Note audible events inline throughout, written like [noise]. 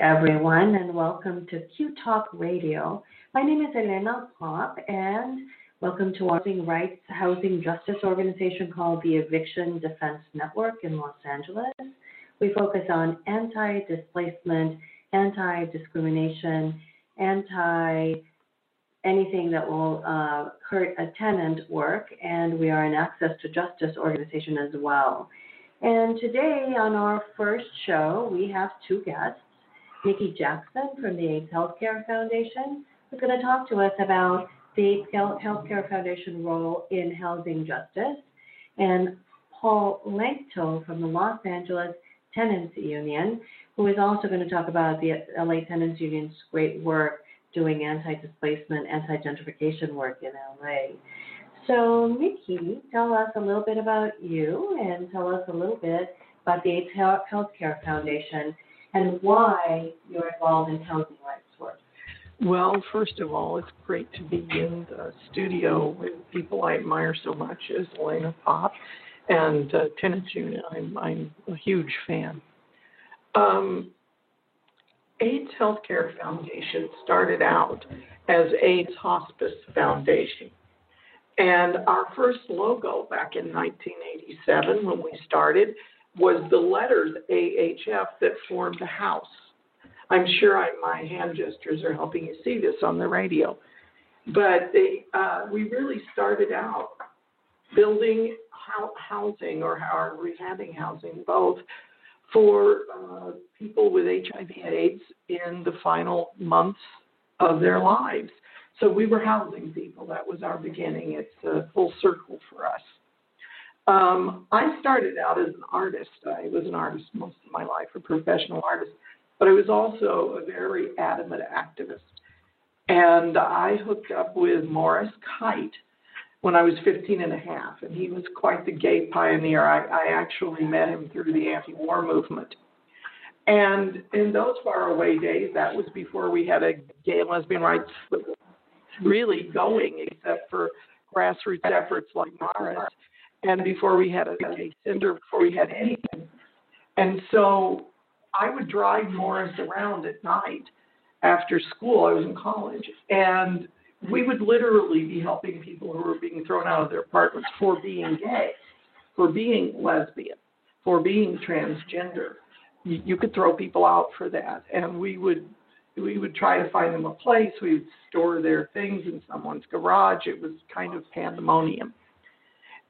Everyone, and welcome to Q Talk Radio. My name is Elena Popp, and welcome to our housing rights, housing justice organization called the Eviction Defense Network in Los Angeles. We focus on anti displacement, anti discrimination, anti anything that will uh, hurt a tenant work, and we are an access to justice organization as well. And today on our first show, we have two guests. Miki Jackson from the AIDS Healthcare Foundation who's going to talk to us about the AIDS Healthcare Foundation role in housing justice, and Paul Lanctot from the Los Angeles Tenants Union, who is also going to talk about the LA Tenants Union's great work doing anti-displacement, anti-gentrification work in LA. So, Nikki, tell us a little bit about you and tell us a little bit about the AIDS Healthcare Foundation and why you're involved in housing rights work. Well, first of all, it's great to be in the studio with people I admire so much as Elena Popp and uh, Tenants. I'm, I'm a huge fan. Um, AIDS Healthcare Foundation started out as AIDS Hospice Foundation. And our first logo back in 1987 when we started was the letters AHF that formed the house. I'm sure I, my hand gestures are helping you see this on the radio. But they, uh, we really started out building housing or, or rehabbing housing both for uh, people with HIV/AIDS in the final months of their lives. So we were housing people. That was our beginning. It's a full circle for us. Um, I started out as an artist. I was an artist most of my life, a professional artist, but I was also a very adamant activist. And I hooked up with Morris Kight when I was 15 and a half, and he was quite the gay pioneer. I, I actually met him through the anti war movement. And in those faraway days, that was before we had a gay and lesbian rights really going, except for grassroots efforts like Morris, and before we had a gay center, before we had anything. And so I would drive Morris around at night after school. I was in college, and we would literally be helping people who were being thrown out of their apartments for being gay, for being lesbian, for being transgender. You, you could throw people out for that, and we would we would try to find them a place. We would store their things in someone's garage. It was kind of pandemonium,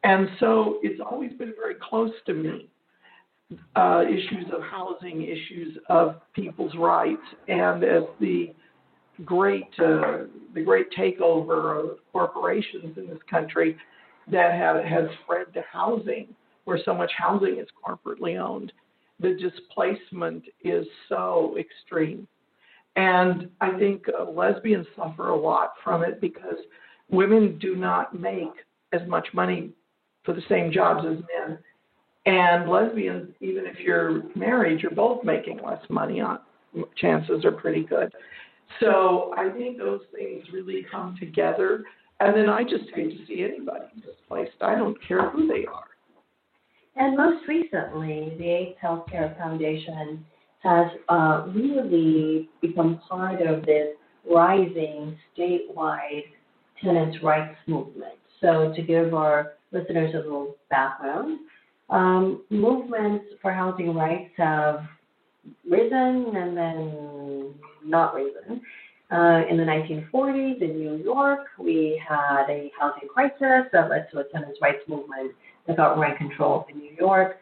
and so it's always been very close to me. Uh, issues of housing, issues of people's rights, and as the great uh, the great takeover of corporations in this country that have, has spread to housing, where so much housing is corporately owned. The displacement is so extreme. And I think uh, lesbians suffer a lot from it because women do not make as much money for the same jobs as men. And lesbians, even if you're married, you're both making less money on chances are pretty good. So I think those things really come together. And then I just hate to see anybody displaced. I don't care who they are. And most recently, the AIDS Healthcare Foundation has uh, really become part of this rising statewide tenants' rights movement. So, to give our listeners a little background, um, movements for housing rights have risen and then not risen. Uh, in the 1940s in New York, we had a housing crisis that led to a tenants' rights movement that got rent control in New York.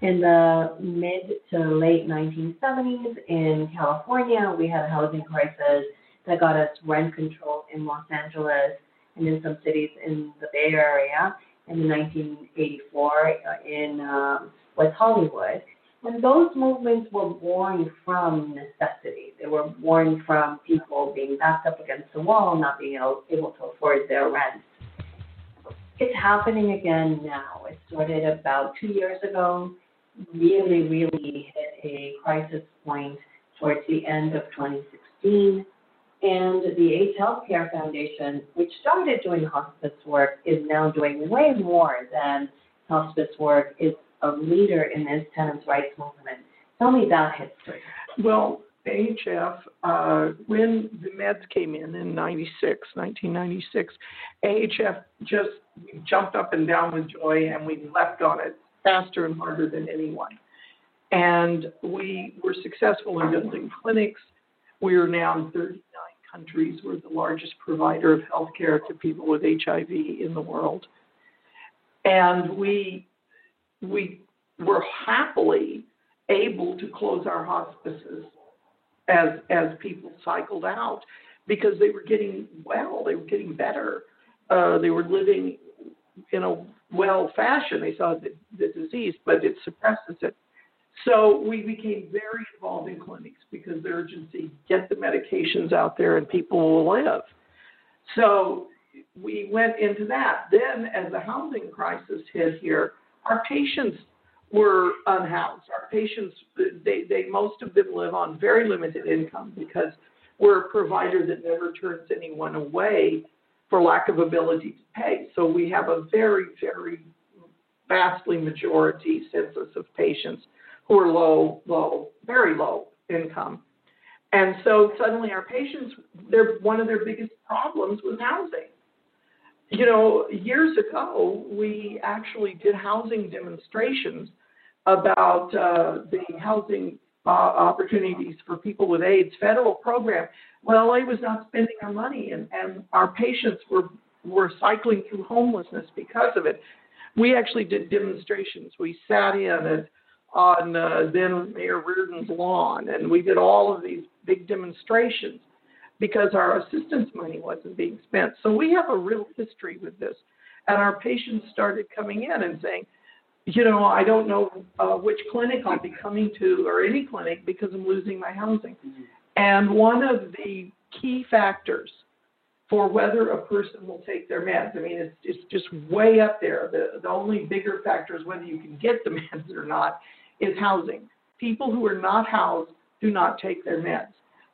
In the mid to late 1970s in California, we had a housing crisis that got us rent control in Los Angeles and in some cities in the Bay Area. In 1984 uh, in um, West Hollywood, And those movements were born from necessity. They were born from people being backed up against the wall, not being able, able to afford their rent. It's happening again now. It started about two years ago, really, really hit a crisis point towards the end of 2016. And the AIDS Healthcare Foundation, which started doing hospice work, is now doing way more than hospice work, is a leader in this tenants' rights movement. Tell me that history. Well, AHF, uh, when the meds came in in 96, 1996, AHF just jumped up and down with joy and we leapt on it faster and harder than anyone. And we were successful in building clinics. We are now in 39 countries. We're the largest provider of healthcare to people with HIV in the world. And we we were happily able to close our hospices as as people cycled out because they were getting well, they were getting better, uh, they were living in a well fashion. They saw the, the disease, but it suppresses it. So we became very involved in clinics because the urgency get the medications out there and people will live. So we went into that. Then, as the housing crisis hit here, our patients were unhoused. Our patients, they, they most of them live on very limited income because we're a provider that never turns anyone away for lack of ability to pay. So we have a very, very vastly majority census of patients who are low, low, very low income. And so suddenly our patients, their one of their biggest problems was housing. You know, years ago, we actually did housing demonstrations about uh, the housing uh, opportunities for people with AIDS federal program. Well, LA was not spending our money, and, and our patients were were cycling through homelessness because of it. We actually did demonstrations. We sat in at, on uh, then Mayor Riordan's lawn, and we did all of these big demonstrations because our assistance money wasn't being spent. So we have a real history with this. And our patients started coming in and saying, you know, I don't know uh, which clinic I'll be coming to or any clinic because I'm losing my housing. And one of the key factors for whether a person will take their meds, I mean, it's, it's just way up there. The, the only bigger factor is whether you can get the [laughs] meds or not, is housing. People who are not housed do not take their meds.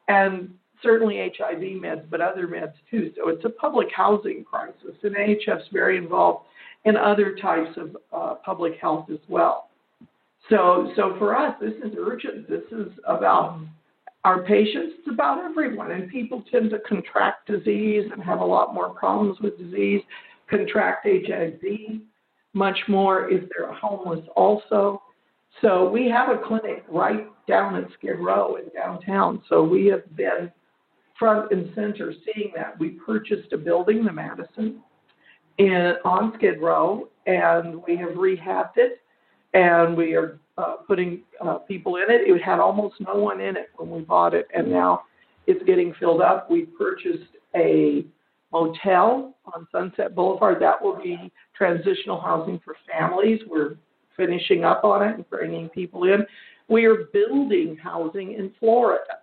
And certainly HIV meds, but other meds too. So it's a public housing crisis, and AHF's very involved in other types of uh, public health as well. So, so for us, this is urgent. This is about our patients. It's about everyone, and people tend to contract disease and have a lot more problems with disease. Contract HIV much more if they're homeless also. So we have a clinic right down at Skid Row in downtown. So we have been front and center seeing that. We purchased a building, the Madison, in on Skid Row, and we have rehabbed it, and we are uh, putting uh, people in it. It had almost no one in it when we bought it, and now it's getting filled up. We purchased a motel on Sunset Boulevard. That will be transitional housing for families. We're finishing up on it and bringing people in. We are building housing in Florida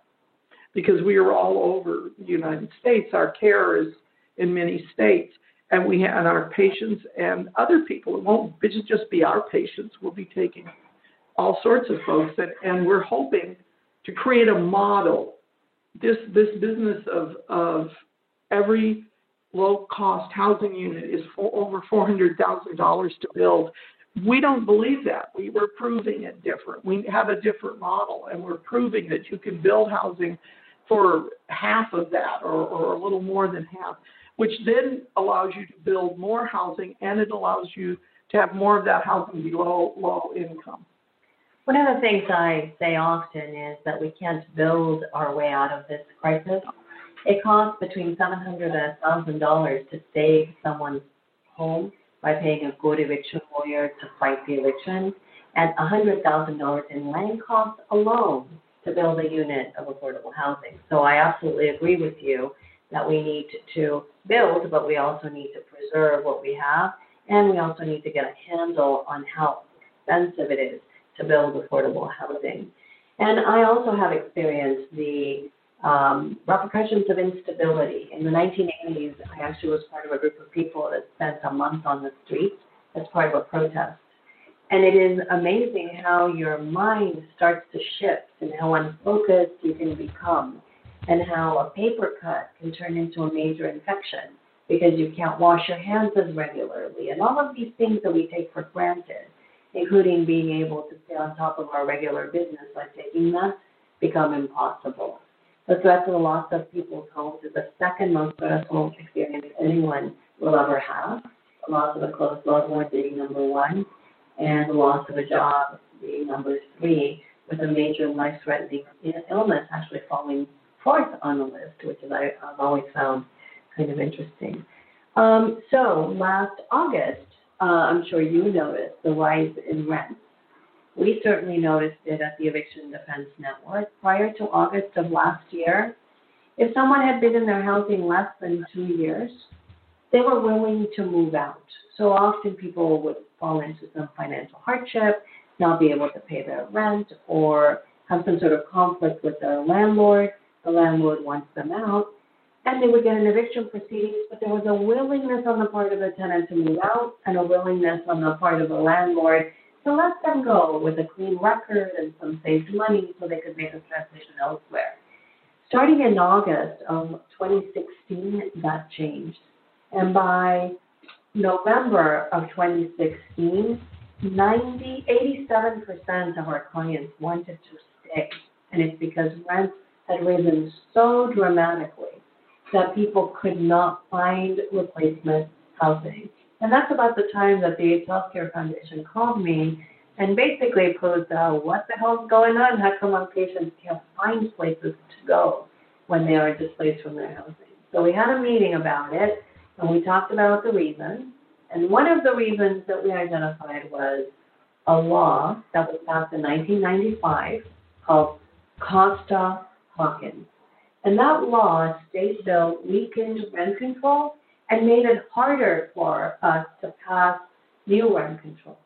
because we are all over the United States. Our care is in many states, and we and our patients and other people. It won't just be our patients. We'll be taking all sorts of folks, and, and we're hoping to create a model. This this business of of every low cost housing unit is for over four hundred thousand dollars to build. We don't believe that. We were proving it different. We have a different model, and we're proving that you can build housing for half of that or, or a little more than half, which then allows you to build more housing and it allows you to have more of that housing below low income. One of the things I say often is that we can't build our way out of this crisis. It costs between seven hundred and thousand dollars to save someone's home by paying a good eviction lawyer to fight the eviction, and a hundred thousand dollars in land costs alone to build a unit of affordable housing. So I absolutely agree with you that we need to build, but we also need to preserve what we have, and we also need to get a handle on how expensive it is to build affordable housing. And I also have experienced the um, repercussions of instability. In the 1980s, I actually was part of a group of people that spent a month on the streets as part of a protest. And it is amazing how your mind starts to shift and how unfocused you can become, and how a paper cut can turn into a major infection because you can't wash your hands as regularly, and all of these things that we take for granted, including being able to stay on top of our regular business like taking meds, become impossible. The threat to the loss of people's homes is the second most stressful experience anyone will ever have. The loss of a close loved one being number one, and the loss of a job being number three, with a major life-threatening illness actually falling fourth on the list, which is I, I've always found kind of interesting. Um, so last August, uh, I'm sure you noticed the rise in rents. We certainly noticed it at the Eviction Defense Network. Prior to August of last year, if someone had been in their housing less than two years, they were willing to move out. So often people would fall into some financial hardship, not be able to pay their rent, or have some sort of conflict with their landlord. The landlord wants them out, and they would get an eviction proceedings, but there was a willingness on the part of the tenant to move out and a willingness on the part of the landlord to let them go with a clean record and some saved money so they could make a transition elsewhere. Starting in August of 2016, that changed. And by November of 2016, 90, 87% of our clients wanted to stay. And it's because rents had risen so dramatically that people could not find replacement housing. And that's about the time that the AIDS Healthcare Foundation called me and basically posed out what the hell's going on? How come our patients can't find places to go when they are displaced from their housing? So we had a meeting about it and we talked about the reasons. And one of the reasons that we identified was a law that was passed in 1995 called Costa Hawkins. And that law, state bill, weakened rent control and made it harder for us to pass new rent control.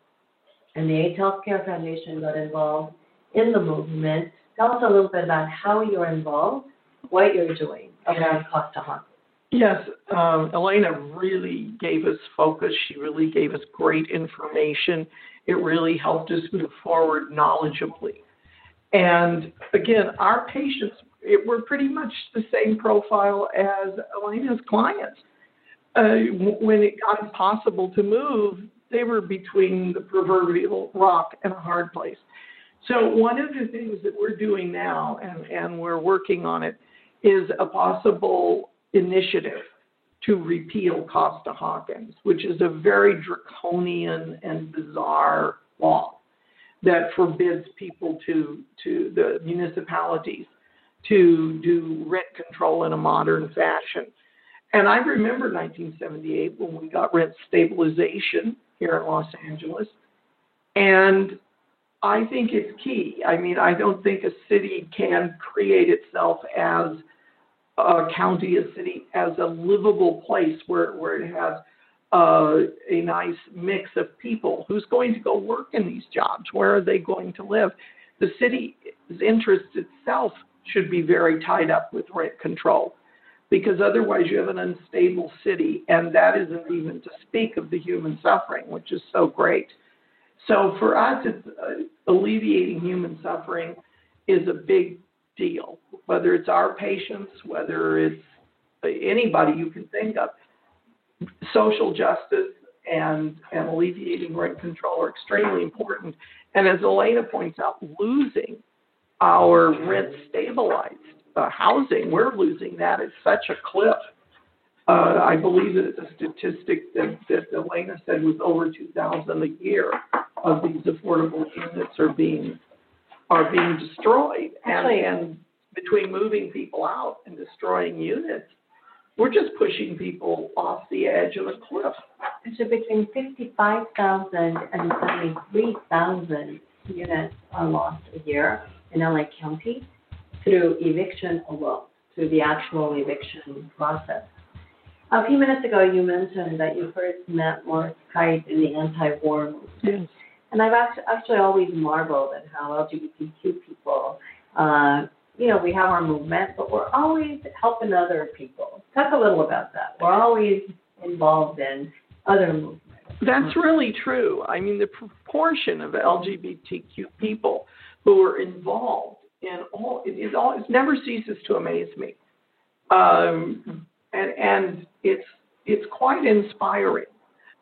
And the AIDS Healthcare Foundation got involved in the movement. Tell us a little bit about how you're involved, what you're doing around Costa Hawkins. Yes, um, Elena really gave us focus. She really gave us great information. It really helped us move forward knowledgeably. And again, our patients it, were pretty much the same profile as Elena's clients. Uh, when it got impossible to move, they were between the proverbial rock and a hard place. So one of the things that we're doing now, and, and we're working on it, is a possible initiative to repeal Costa Hawkins, which is a very draconian and bizarre law that forbids people to, to the municipalities to do rent control in a modern fashion. And I remember 1978 when we got rent stabilization here in Los Angeles. And I think it's key. I mean, I don't think a city can create itself as a county, a city, as a livable place where, where it has uh, a nice mix of people. Who's going to go work in these jobs? Where are they going to live? The city's interest itself should be very tied up with rent control because otherwise you have an unstable city, and that isn't even to speak of the human suffering, which is so great. So for us, it's uh, alleviating human suffering is a big deal, whether it's our patients, whether it's anybody you can think of. Social justice and, and alleviating rent control are extremely important. And as Elena points out, losing our rent stabilized uh, housing, we're losing that at such a clip. Uh, I believe that the statistic that, that Elena said was over 2,000 a year of these affordable units are being are being destroyed. Actually, and, and between moving people out and destroying units, we're just pushing people off the edge of a cliff. So between 55,000 and 73,000 units are lost a year in LA County through eviction alone, through the actual eviction process. A few minutes ago, you mentioned that you first met Morris Kight in the anti-war movement. Yes. And I've actually, actually always marveled at how LGBTQ people, uh, you know, we have our movement, but we're always helping other people. Talk a little about that. We're always involved in other movements. That's really true. I mean, the proportion of LGBTQ people who are involved in all it, it, all, it never ceases to amaze me, um, and and it's it's quite inspiring.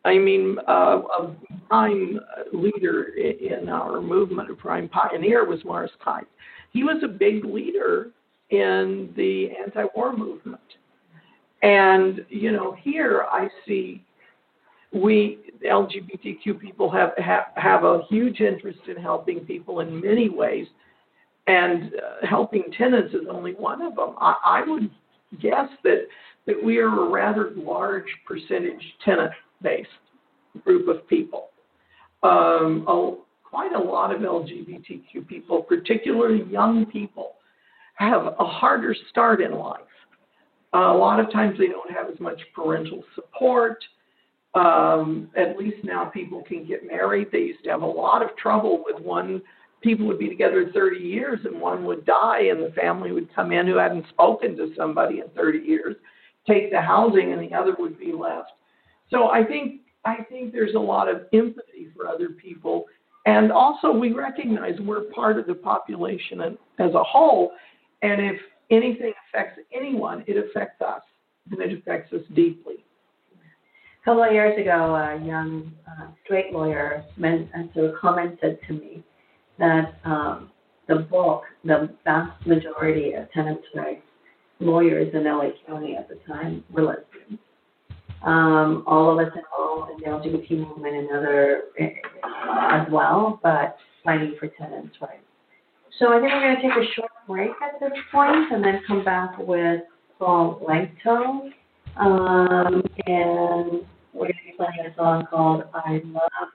I mean, uh, a prime leader in our movement, a prime pioneer, was Morris Kight. He was a big leader in the anti-war movement, and you know, here I see we LGBTQ people have, have have a huge interest in helping people in many ways, and uh, helping tenants is only one of them. I, I would guess that that we are a rather large percentage tenant based group of people. Um, a, quite a lot of LGBTQ people, particularly young people, have a harder start in life. Uh, a lot of times they don't have as much parental support. Um, at least now people can get married. They used to have a lot of trouble with one. People would be together 30 years and one would die, and the family would come in who hadn't spoken to somebody in 30 years, take the housing, and the other would be left. So I think I think there's a lot of empathy for other people, and also we recognize we're part of the population as a whole, and if anything affects anyone, it affects us, and it affects us deeply. A couple of years ago, a young uh, straight lawyer meant, and so commented to me that um, the bulk, the vast majority of tenants' rights lawyers in LA County at the time were lesbians. Um, all of us involved in the LGBT movement and other eh, as well, but fighting for tenants' rights. So I think we're going to take a short break at this point and then come back with Paul Lanctot. Um, and we're going to be playing a song called I Love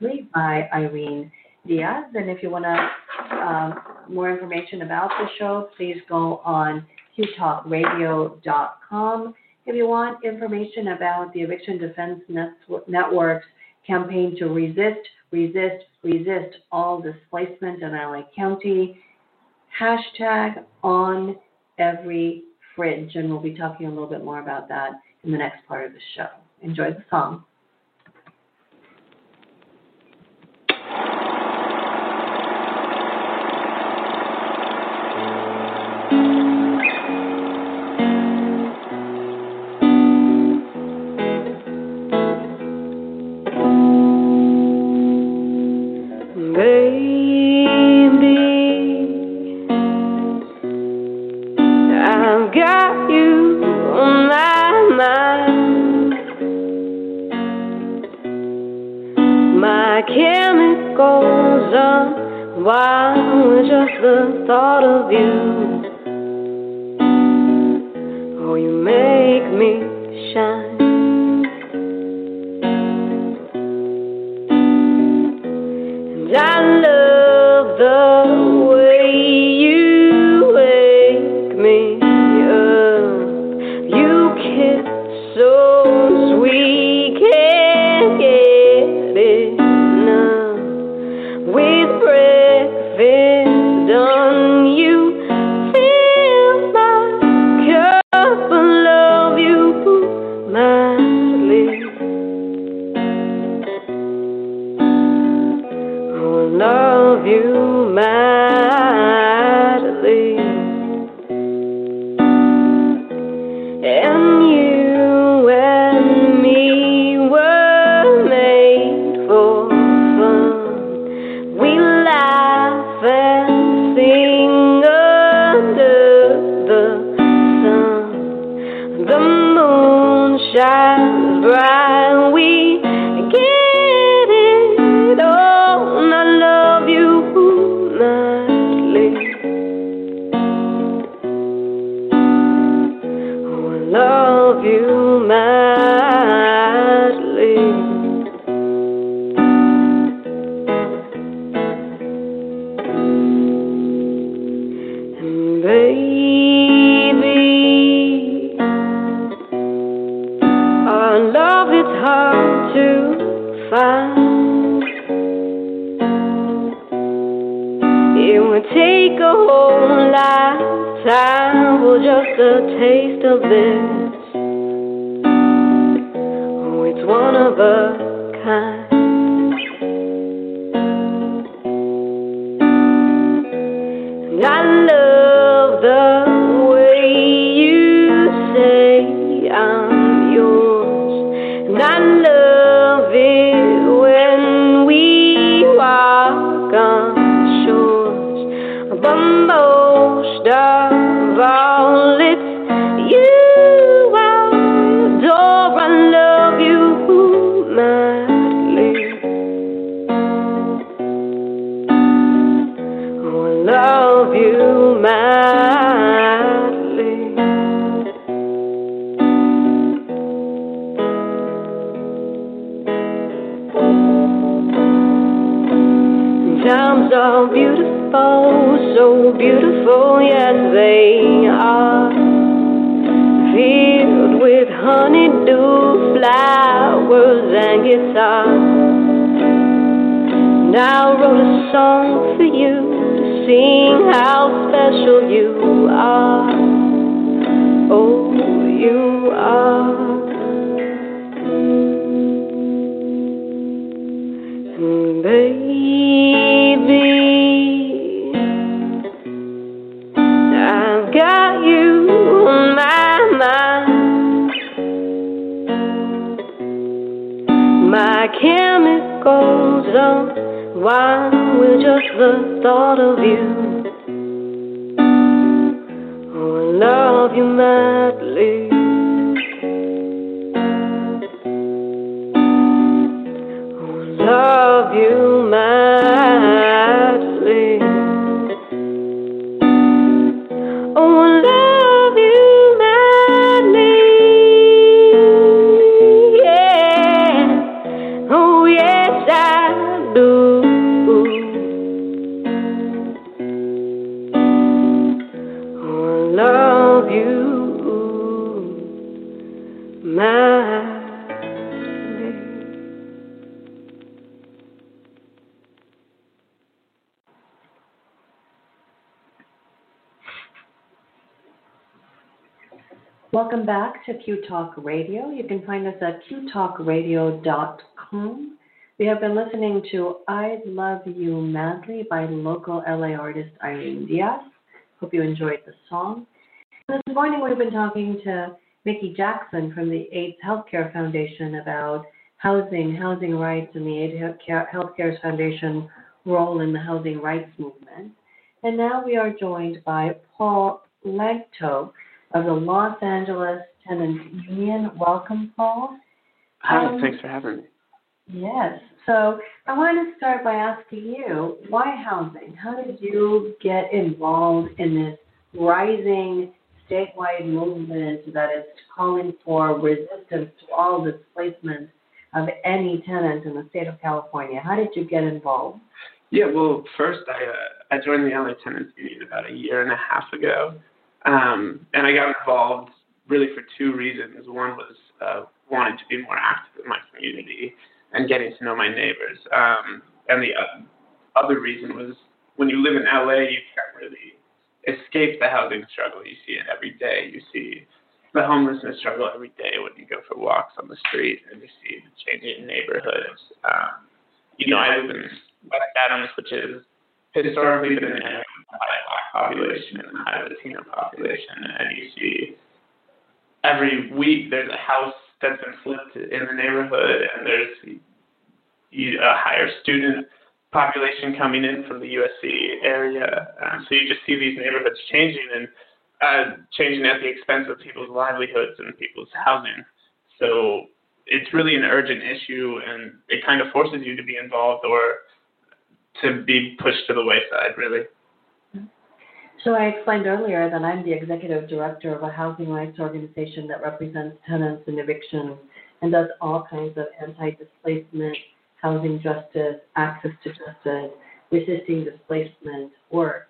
Madly by Irene Diaz. And if you want to um, more information about the show, please go on qtalkradio.com. If you want information about the Eviction Defense Network's campaign to resist, resist, resist all displacement in LA County, hashtag on every fridge. And we'll be talking a little bit more about that in the next part of the show. Enjoy the song. Time just a taste of this. Oh, it's one of a so beautiful, yes they are. Filled with honeydew flowers and guitars. I wrote a song for you to sing how special you are. Oh, to Q Talk Radio. You can find us at qtalkradio.com. We have been listening to I Love You Madly by local LA artist Irene Diaz. Hope you enjoyed the song. This morning we've been talking to Miki Jackson from the AIDS Healthcare Foundation about housing, housing rights, and the AIDS Healthcare Foundation role in the housing rights movement. And now we are joined by Paul Lanctot of the Los Angeles Tenants Union. Welcome, Paul. Hi, Um, thanks for having me. Yes. So I want to start by asking you, why housing? How did you get involved in this rising statewide movement that is calling for resistance to all displacement of any tenant in the state of California? How did you get involved? Yeah, well, first I uh, I joined the LA Tenants Union about a year and a half ago, um, and I got involved really for two reasons. One was uh, wanting to be more active in my community and getting to know my neighbors, um, and the uh, other reason was when you live in LA, you can't really escape the housing struggle. You see it every day. You see the homelessness struggle every day when you go for walks on the street, and you see the changing neighborhoods. Um, you know, I live in West Adams, which is historically been an area a black population and a high Latino population, and you see every week there's a house that's been flipped in the neighborhood, and there's a higher student population coming in from the USC area. Um, so you just see these neighborhoods changing and uh, changing at the expense of people's livelihoods and people's housing. So it's really an urgent issue, and it kind of forces you to be involved or to be pushed to the wayside, really. So I explained earlier that I'm the executive director of a housing rights organization that represents tenants in evictions and does all kinds of anti-displacement, housing justice, access to justice, resisting displacement work.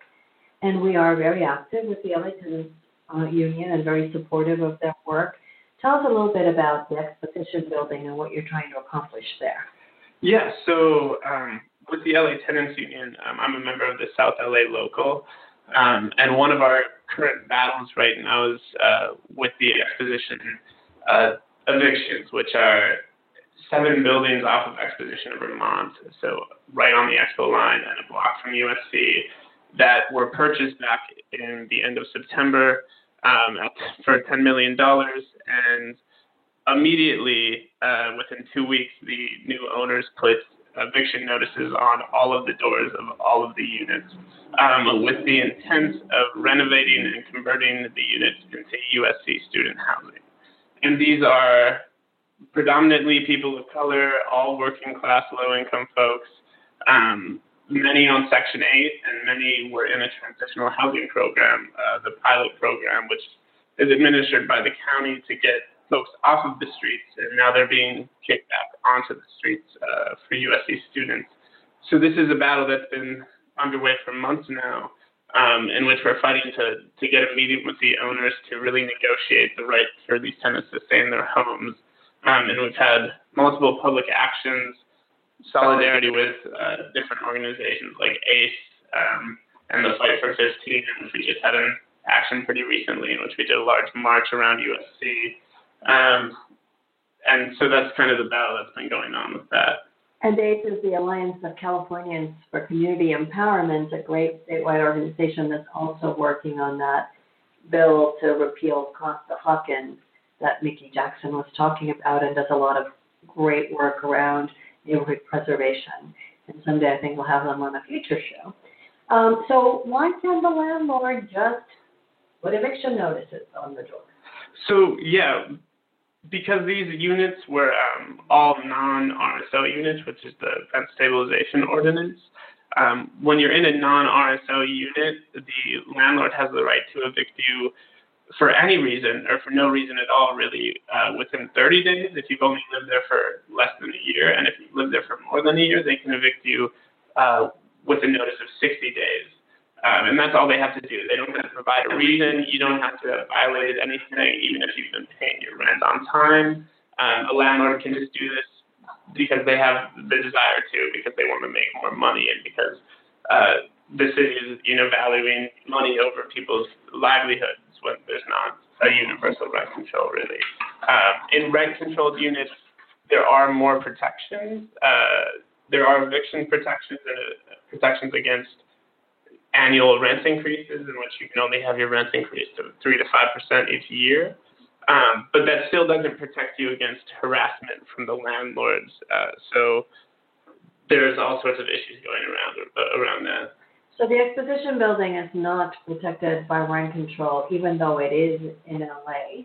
And we are very active with the LA Tenants uh, Union and very supportive of their work. Tell us a little bit about the Exposition Building and what you're trying to accomplish there. Yeah, so um, with the LA Tenants Union, um, I'm a member of the South LA Local, um, and one of our current battles right now is uh, with the exposition uh, evictions, which are seven buildings off of Exposition of Vermont, so right on the Expo line and a block from USC, that were purchased back in the end of September um, for $10 million. And immediately, uh, within two weeks, the new owners put eviction notices on all of the doors of all of the units um, with the intent of renovating and converting the units into USC student housing. And these are predominantly people of color, all working class, low income folks. Um, many on Section 8, and many were in a transitional housing program, uh, the pilot program, which is administered by the county to get folks off of the streets, and now they're being kicked back onto the streets uh, for USC students. So this is a battle that's been underway for months now, um, in which we're fighting to, to get a meeting with the owners to really negotiate the right for these tenants to stay in their homes. Um, and we've had multiple public actions solidarity with uh, different organizations like ACE um, and the Fight for 15, and we just had an action pretty recently in which we did a large march around USC. Um, and so that's kind of the battle that's been going on with that. And ACE is the Alliance of Californians for Community Empowerment, a great statewide organization that's also working on that bill to repeal Costa-Hawkins that Miki Jackson was talking about and does a lot of great work around neighborhood preservation. And someday I think we'll have them on a future show. Um, so why can't the landlord just put eviction notices on the door? So yeah, because these units were um, all non-RSO units, which is the rent stabilization ordinance. Um, when you're in a non-RSO unit, the landlord has the right to evict you for any reason or for no reason at all, really, uh, within 30 days if you've only lived there for less than a year. And if you've lived there for more than a year, they can evict you uh, with a notice of 60 days. Um, and that's all they have to do. They don't have to provide a reason. You don't have to have violated anything, even if you've been paying your rent on time. Um, a landlord can just do this because they have the desire to, because they want to make more money, and because uh, the city is, you know, valuing money over people's livelihoods when there's not a universal rent control, really. Um, in rent-controlled units, there are more protections. Uh, there are eviction protections and uh, protections against annual rent increases, in which you can only have your rent increased to three to five percent each year. Um, but that still doesn't protect you against harassment from the landlords. Uh, so there's all sorts of issues going around uh, around that. So the exposition building is not protected by rent control, even though it is in LA.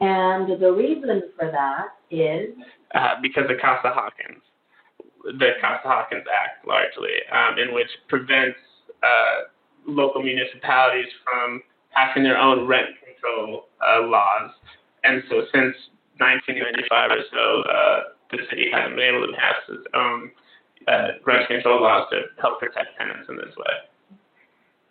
And the reason for that is uh, because of Costa-Hawkins, the Costa-Hawkins Act, largely, um, in which prevents uh, local municipalities from passing their own rent control uh, laws. And so, since 1995 or so, uh, the city hasn't been able to pass its own uh, rent control laws to help protect tenants in this way?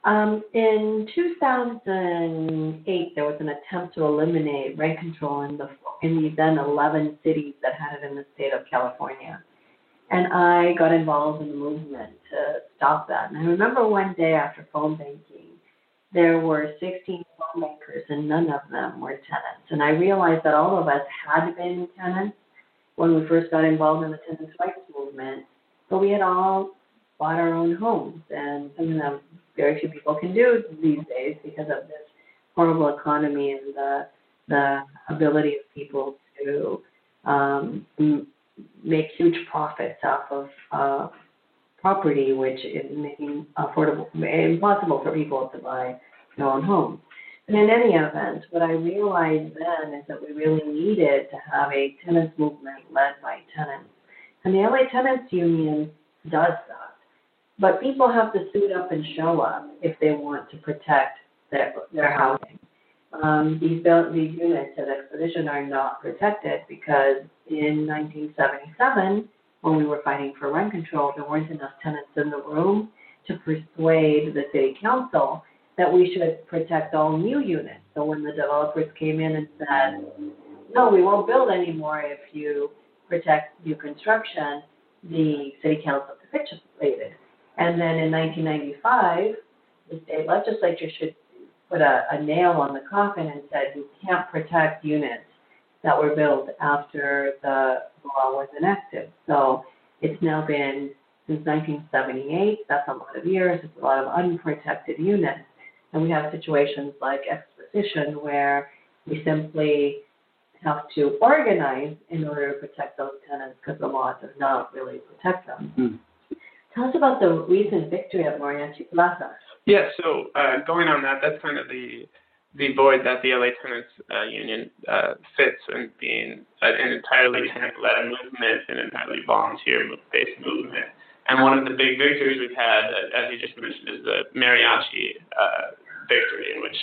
Um, in 2008, there was an attempt to eliminate rent control in the in the then 11 cities that had it in the state of California, and I got involved in the movement to stop that. And I remember one day after phone banking, there were 16 phone bankers, and none of them were tenants. And I realized that all of us had been tenants when we first got involved in the tenants' rights movement but we had all bought our own homes, and something that very few people can do these days because of this horrible economy and the the ability of people to um, make huge profits off of uh, property, which is making affordable impossible for people to buy their own homes. And in any event, what I realized then is that we really needed to have a tenants movement led by tenants and the LA Tenants Union does that. But people have to suit up and show up if they want to protect their, their housing. Um, these, these units at Exposition are not protected because in 1977, when we were fighting for rent control, there weren't enough tenants in the room to persuade the city council that we should protect all new units. So when the developers came in and said, no, we won't build anymore if you protect new construction, the city council capitulated. And then in 1995, the state legislature should put a, a nail on the coffin and said you can't protect units that were built after the law was enacted. So it's now been since 1978. That's a lot of years. It's a lot of unprotected units. And we have situations like exposition where we simply have to organize in order to protect those tenants because the law does not really protect them. Hmm. Tell us about the recent victory at Mariachi Plaza. Yeah, so uh, going on that, that's kind of the the void that the LA Tenants uh, Union uh, fits in being an entirely tenant-led movement, an entirely volunteer-based movement. And one of the big victories we've had, uh, as you just mentioned, is the mariachi uh, victory, in which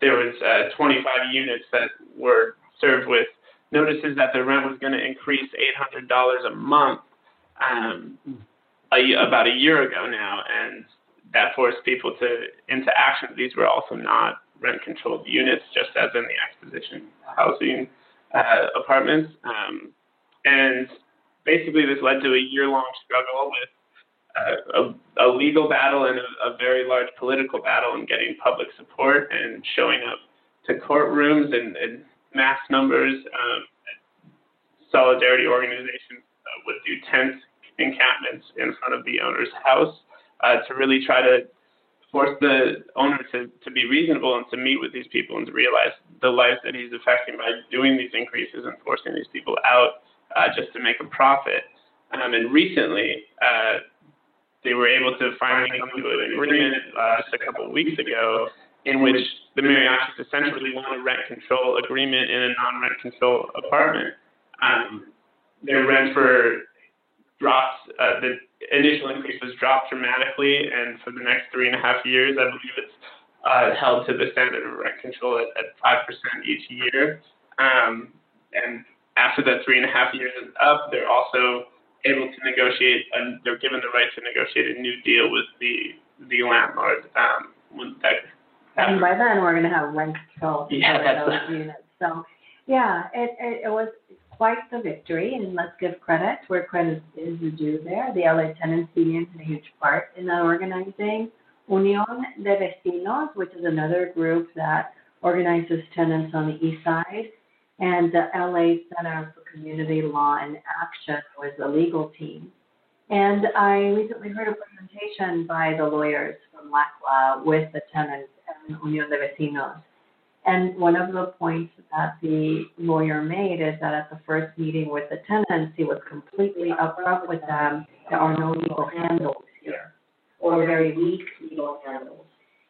there was uh, 25 units that were served with notices that the rent was going to increase $800 a month um, a, about a year ago now, and that forced people to into action. These were also not rent-controlled units, just as in the exposition housing uh, apartments, um, and basically this led to a year-long struggle with uh, a, a, legal battle and a, a, very large political battle in getting public support and showing up to courtrooms and, and mass numbers. Um, solidarity organizations uh, would do tent encampments in front of the owner's house uh, to really try to force the owner to, to be reasonable and to meet with these people and to realize the lives that he's affecting by doing these increases and forcing these people out uh, just to make a profit. Um, and recently, uh, they were able to finally come to an agreement uh, just a couple of weeks ago in which the mariachis essentially want a rent control agreement in a non-rent control apartment. Um, their rent for dropped, uh, the initial increase was dropped dramatically, and for the next three and a half years, I believe it's uh, held to the standard of rent control at, at 5% each year. Um, and after that three and a half years is up, they're also able to negotiate, and they're given the right to negotiate a new deal with the the landlord. Um, when that and by then, we're going to have rent control yeah, for those units. So, yeah, it, it, it was quite the victory, and let's give credit where credit is due there. The LA Tenants Union had a huge part in that organizing. Unión de Vecinos, which is another group that organizes tenants on the east side, and the LA Center for Community Law and Action was the legal team. And I recently heard a presentation by the lawyers from LACLA with the tenants and Unión de Vecinos. And one of the points that the lawyer made is that at the first meeting with the tenants, he was completely upfront with them. There are no legal handles here, or very weak legal handles.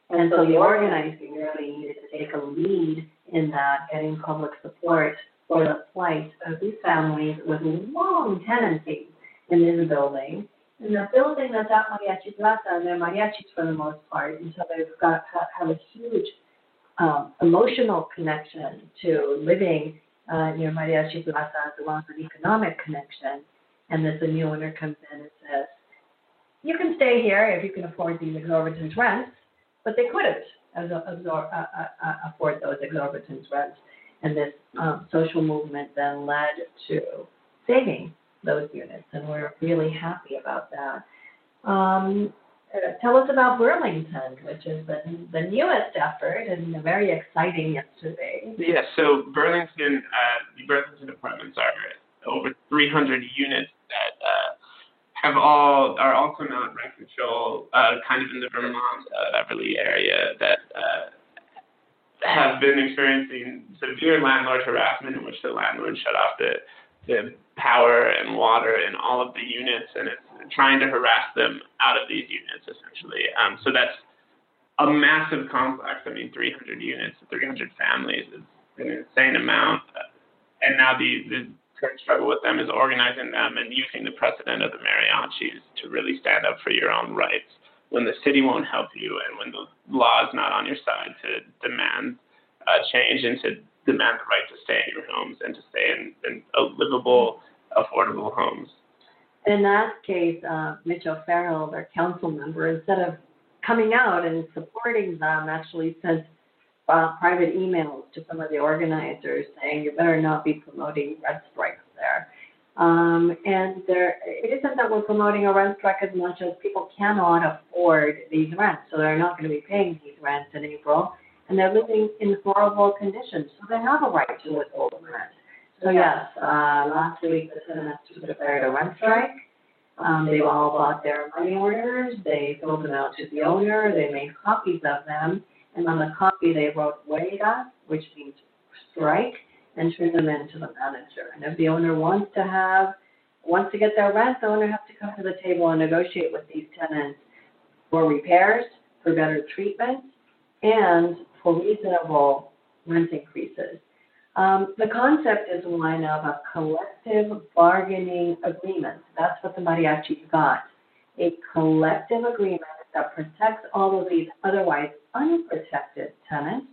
And so the organizing really needed to take a lead in that, getting public support for the plight of these families with long tenancies in this building. And the building that's at Mariachi Plaza, and they're mariachis for the most part, and so they've got have a huge um, emotional connection to living uh, near Mariachi Plaza as well as an economic connection. And this a new owner comes in and says, you can stay here if you can afford these exorbitant rents, but they couldn't absorb, uh, uh, uh, afford those exorbitant rents. And this um, social movement then led to saving those units, and we're really happy about that. Um, tell us about Burlington, which is the, the newest effort and very exciting yesterday. Yeah, so Burlington, uh, the Burlington apartments are over 300 units that uh, have all are also not rent control, uh, kind of in the Vermont uh, Beverly area that uh, have been experiencing severe landlord harassment in which the landlord shut off the the power and water in all of the units and it's trying to harass them out of these units essentially. Um, so that's a massive complex. I mean, 300 units, 300 families is an insane amount. And now the, the current struggle with them is organizing them and using the precedent of the mariachis to really stand up for your own rights when the city won't help you and when the law is not on your side to demand uh, change and to demand the right to stay in your homes and to stay in, in livable, affordable homes. In that case, uh, Mitch their council member, instead of coming out and supporting them, actually sent uh, private emails to some of the organizers saying you better not be promoting rent strikes there. Um, and there, it isn't that we're promoting a rent strike as much as people cannot afford these rents, so they're not going to be paying these rents in April and they're living in horrible conditions, so they have a right to withhold rent. So yes, uh, last week the tenants declared a rent strike. Um, they've all bought their money orders, they filled them out to the owner, they made copies of them, and on the copy they wrote WADA, which means strike, and turned them in to the manager. And if the owner wants to have, wants to get their rent, the owner has to come to the table and negotiate with these tenants for repairs, for better treatment, and for reasonable rent increases. Um, the concept is one of a collective bargaining agreement. That's what the mariachi's got. A collective agreement that protects all of these otherwise unprotected tenants,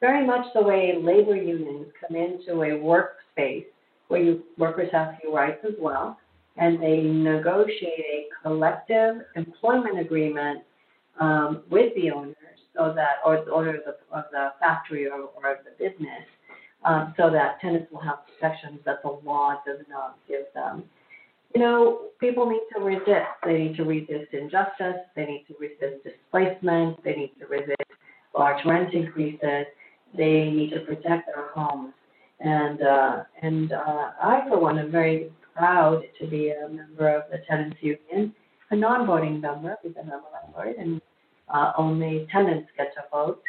very much the way labor unions come into a workspace where you, workers have few rights as well, and they negotiate a collective employment agreement um, with the owners so that, or the owner of the, of the factory or, or of the business, um, so that tenants will have protections that the law does not give them. You know, people need to resist. They need to resist injustice. They need to resist displacement. They need to resist large rent increases. They need to protect their homes. And uh, and uh, I, for one, am very proud to be a member of the tenants union, a non-voting member because I'm a landlord, and uh, only tenants get to vote.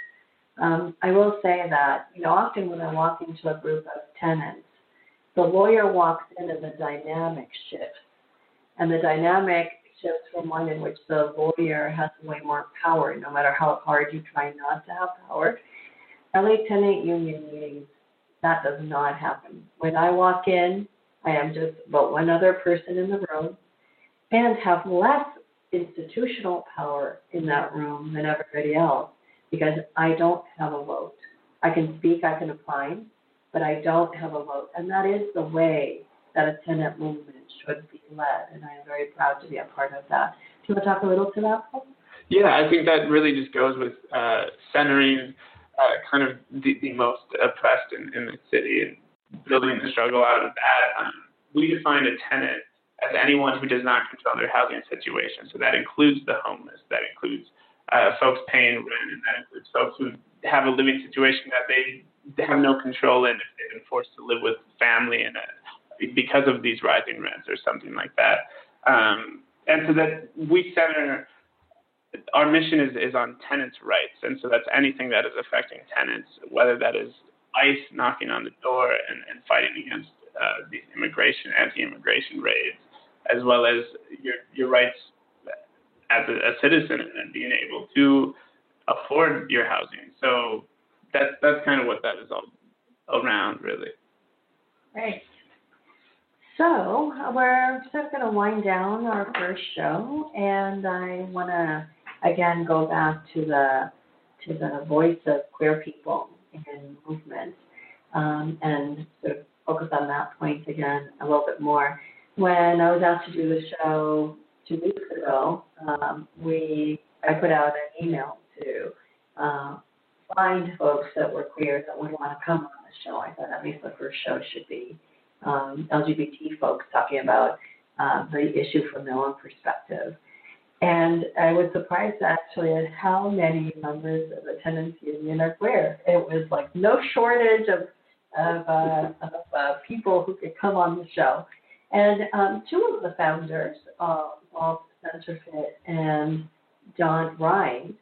Um, I will say that, you know, often when I walk into a group of tenants, the lawyer walks in and the dynamic shifts. And the dynamic shifts from one in which the lawyer has way more power, no matter how hard you try not to have power. LA Tenant Union meetings, that does not happen. When I walk in, I am just about one other person in the room and have less institutional power in that room than everybody else because I don't have a vote. I can speak, I can opine, but I don't have a vote. And that is the way that a tenant movement should be led. And I am very proud to be a part of that. Do you want to talk a little to that, Paul? Yeah, I think that really just goes with uh, centering uh, kind of the, the most oppressed in, in the city and building the struggle out of that. Um, we define a tenant as anyone who does not control their housing situation. So that includes the homeless, that includes uh, folks paying rent, and that includes folks who have a living situation that they have no control in if they've been forced to live with family and because of these rising rents or something like that. Um, and so that we center our mission is, is on tenants' rights, and so that's anything that is affecting tenants, whether that is ICE knocking on the door and, and fighting against uh, these immigration, anti-immigration raids, as well as your your rights as a, a citizen and being able to afford your housing. So that's that's kind of what that is all around, really. Right. So we're just going to wind down our first show, and I want to again go back to the to the voice of queer people in movement, um, and sort of focus on that point again a little bit more. When I was asked to do the show two weeks ago, um, we I put out an email to uh, find folks that were queer that would want to come on the show. I thought at least the first show should be um, LGBT folks talking about uh, the issue from their own perspective. And I was surprised actually at how many members of the tenants union are queer. It was like no shortage of of, uh, of uh, people who could come on the show. And um, two of the founders, uh, Walt Senterfitt and Don Rhind,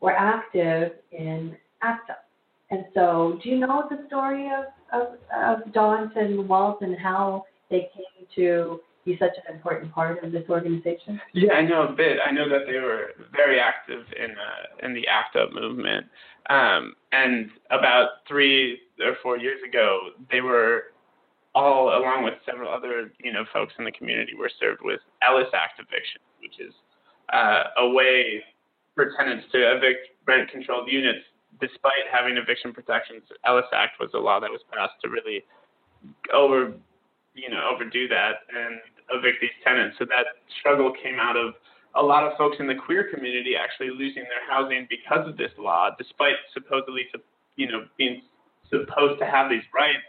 were active in ACT UP. And so, do you know the story of, of, of Don and Walt and how they came to be such an important part of this organization? Yeah, I know a bit. I know that they were very active in uh, in the ACT UP movement. Um, and about three or four years ago, they were all, along with several other you know folks in the community, were served with Ellis Act eviction, which is uh, a way for tenants to evict rent-controlled units despite having eviction protections. Ellis Act was a law that was passed to really over you know overdo that and evict these tenants. So that struggle came out of a lot of folks in the queer community actually losing their housing because of this law, despite supposedly you know being supposed to have these rights.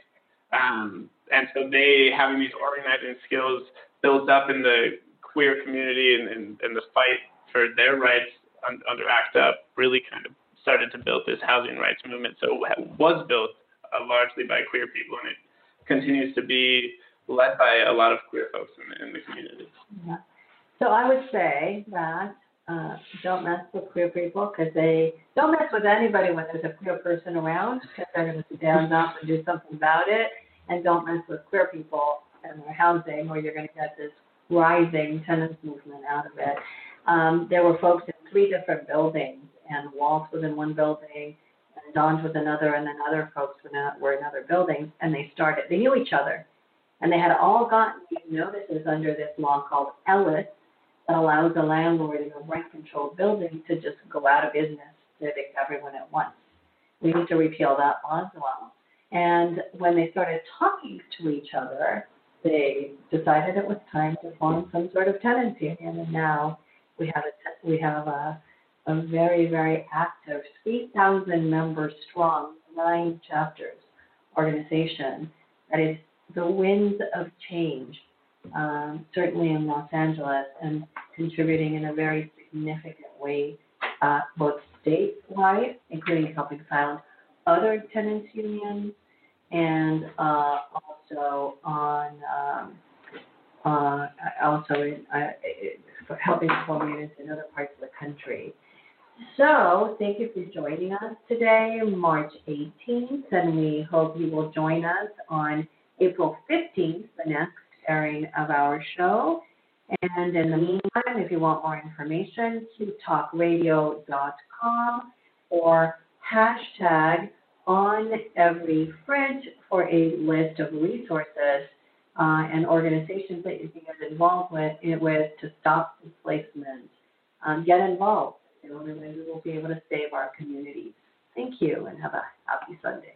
Um, and so they having these organizing skills built up in the queer community and, and, and the fight for their rights under ACT UP really kind of started to build this housing rights movement. So it was built uh, largely by queer people, and it continues to be led by a lot of queer folks in the, in the community. Yeah. So I would say that uh, don't mess with queer people because they don't mess with anybody when there's a queer person around because they're going to stand up and do something about it. And don't mess with queer people and their housing or you're going to get this rising tenants movement out of it. Um, there were folks in three different buildings and Walt was in one building and Don's was another and then other folks were in, other buildings and they started, they knew each other. And they had all gotten these notices under this law called Ellis that allows a landlord in a rent-controlled building to just go out of business to evict everyone at once. We need to repeal that law as well. And when they started talking to each other, they decided it was time to form some sort of tenants union. And now we have a we have a a very very active 3,000 members strong, nine chapters organization that is the winds of change um, certainly in Los Angeles, and contributing in a very significant way, uh, both statewide, including helping found other tenants unions, and uh, also on um, uh, also in, uh, helping form units in other parts of the country. So, thank you for joining us today, March 18th, and we hope you will join us on April 15th, the next airing of our show. And in the meantime, if you want more information, qtalkradio.com or hashtag on every fridge for a list of resources uh, and organizations that you can get involved with, with to stop displacement. Um, get involved. The only way we will be able to save our communities. Thank you and have a happy Sunday.